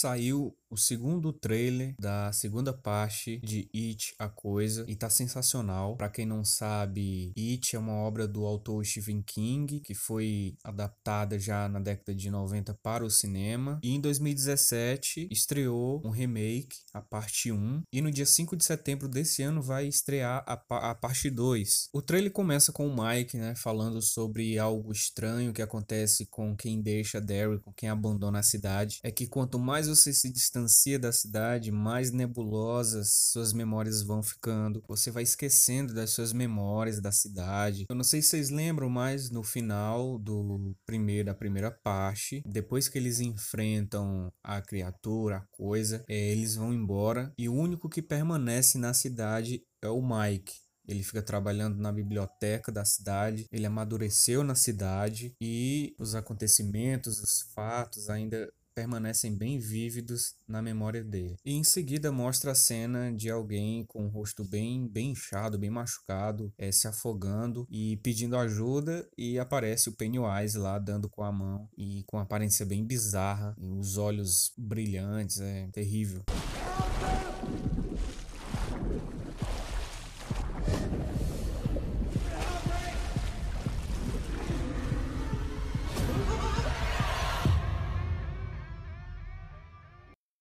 Saiu o segundo trailer da segunda parte de It, a Coisa, e tá sensacional. Para quem não sabe, It é uma obra do autor Stephen King, que foi adaptada já na década de 90 para o cinema. E em 2017 estreou um remake, a parte 1, e no dia 5 de setembro desse ano vai estrear a, a parte 2. O trailer começa com o Mike, né, falando sobre algo estranho que acontece com quem deixa Derry, com quem abandona a cidade. É que quanto mais você se distancia da cidade, mais nebulosas suas memórias vão ficando. Você vai esquecendo das suas memórias da cidade. Eu não sei se vocês lembram, mas no final do primeiro, da primeira parte, depois que eles enfrentam a criatura, a coisa, é, eles vão embora e o único que permanece na cidade é o Mike. Ele fica trabalhando na biblioteca da cidade, ele amadureceu na cidade e os acontecimentos, os fatos ainda permanecem bem vívidos na memória dele. E em seguida mostra a cena de alguém com o rosto bem, bem inchado, bem machucado, é, se afogando e pedindo ajuda e aparece o Pennywise lá dando com a mão e com aparência bem bizarra, os olhos brilhantes, é terrível.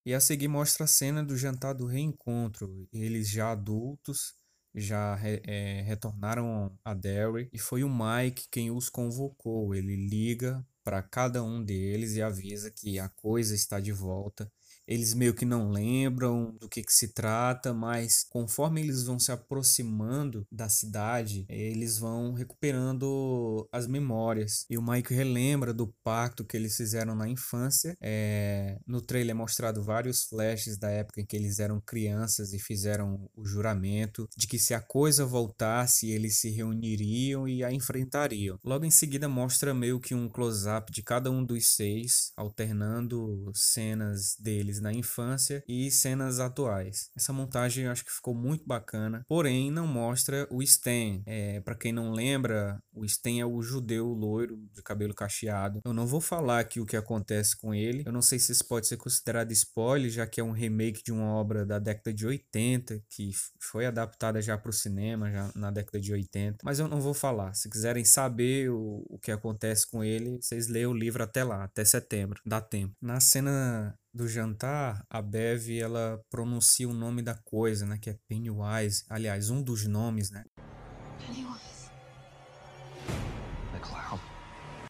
E a seguir mostra a cena do jantar do reencontro. Eles já adultos, já é, retornaram a Derry e foi o Mike quem os convocou. Ele liga para cada um deles e avisa que a coisa está de volta eles meio que não lembram do que, que se trata, mas conforme eles vão se aproximando da cidade, eles vão recuperando as memórias. E o Mike relembra do pacto que eles fizeram na infância. É, no trailer é mostrado vários flashes da época em que eles eram crianças e fizeram o juramento de que se a coisa voltasse, eles se reuniriam e a enfrentariam. Logo em seguida mostra meio que um close-up de cada um dos seis, alternando cenas deles deles na infância e cenas atuais. Essa montagem eu acho que ficou muito bacana, porém não mostra o Stan. É, para quem não lembra, o Stan é o judeu loiro de cabelo cacheado. Eu não vou falar aqui o que acontece com ele. Eu não sei se isso pode ser considerado spoiler, já que é um remake de uma obra da década de 80 que foi adaptada já para o cinema já na década de 80. Mas eu não vou falar. Se quiserem saber o, o que acontece com ele, vocês leiam o livro até lá, até setembro. Dá tempo. Na cena do jantar, a Bev ela pronuncia o nome da coisa, né, que é Pennywise. Aliás, um dos nomes, né? Pennywise.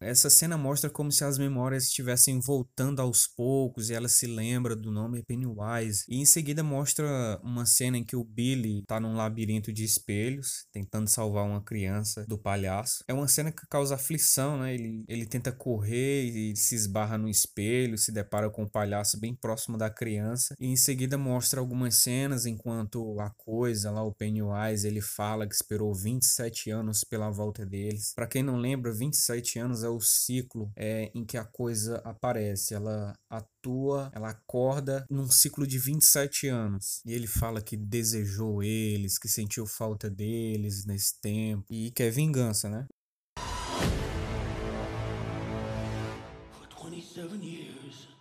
Essa cena mostra como se as memórias estivessem voltando aos poucos e ela se lembra do nome Pennywise. E em seguida mostra uma cena em que o Billy tá num labirinto de espelhos, tentando salvar uma criança do palhaço. É uma cena que causa aflição, né? Ele, ele tenta correr e se esbarra no espelho, se depara com o palhaço bem próximo da criança. E em seguida mostra algumas cenas enquanto a coisa lá, o Pennywise, ele fala que esperou 27 anos pela volta deles. Para quem não lembra, 27 anos é o ciclo é, em que a coisa aparece. Ela atua, ela acorda num ciclo de 27 anos. E ele fala que desejou eles, que sentiu falta deles nesse tempo e quer vingança, né? For 27 years,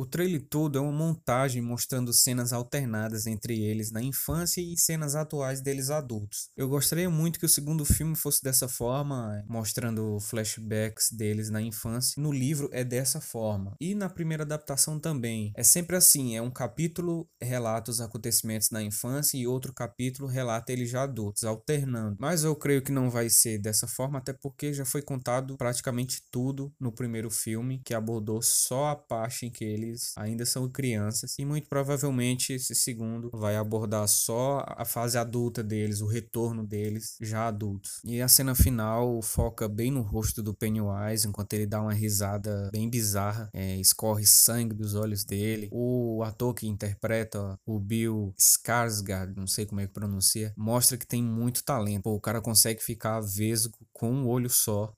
O trailer todo é uma montagem mostrando cenas alternadas entre eles na infância e cenas atuais deles adultos. Eu gostaria muito que o segundo filme fosse dessa forma, mostrando flashbacks deles na infância. No livro é dessa forma. E na primeira adaptação também. É sempre assim, é um capítulo relata os acontecimentos na infância e outro capítulo relata eles já adultos, alternando. Mas eu creio que não vai ser dessa forma, até porque já foi contado praticamente tudo no primeiro filme, que abordou só a parte em que eles eles ainda são crianças e muito provavelmente esse segundo vai abordar só a fase adulta deles, o retorno deles já adultos. E a cena final foca bem no rosto do Pennywise enquanto ele dá uma risada bem bizarra, é, escorre sangue dos olhos dele. O ator que interpreta o Bill Skarsgård, não sei como é que pronuncia, mostra que tem muito talento. Pô, o cara consegue ficar vesgo com um olho só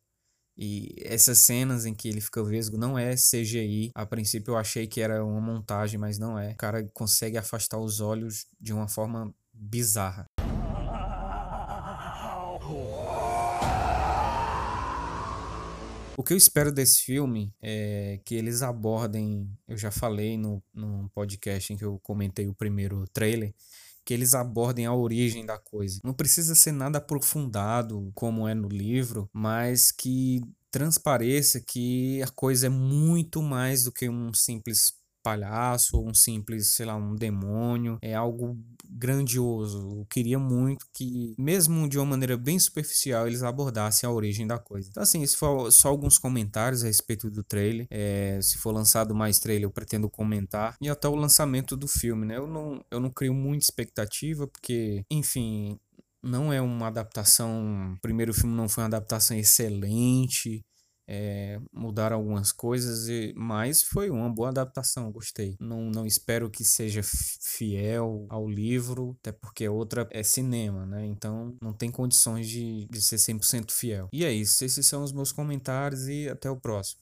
E essas cenas em que ele fica vesgo não é CGI. A princípio eu achei que era uma montagem, mas não é. O cara consegue afastar os olhos de uma forma bizarra. O que eu espero desse filme é que eles abordem, eu já falei no, no podcast em que eu comentei o primeiro trailer, que eles abordem a origem da coisa. Não precisa ser nada aprofundado como é no livro, mas que transpareça que a coisa é muito mais do que um simples palhaço ou um simples, sei lá, um demônio. É algo grandioso. Eu queria muito que, mesmo de uma maneira bem superficial, eles abordassem a origem da coisa. Então, assim, isso foi só alguns comentários a respeito do trailer. É, se for lançado mais trailer, eu pretendo comentar. E até o lançamento do filme, né? Eu não, eu não crio muita expectativa, porque, enfim, não é uma adaptação. O primeiro filme não foi uma adaptação excelente é, mudaram algumas coisas, e, mas foi uma boa adaptação, gostei. Não, não espero que seja fiel ao livro, até porque outra é cinema, né? Então não tem condições de, de ser 100% fiel. E é isso, esses são os meus comentários e até o próximo.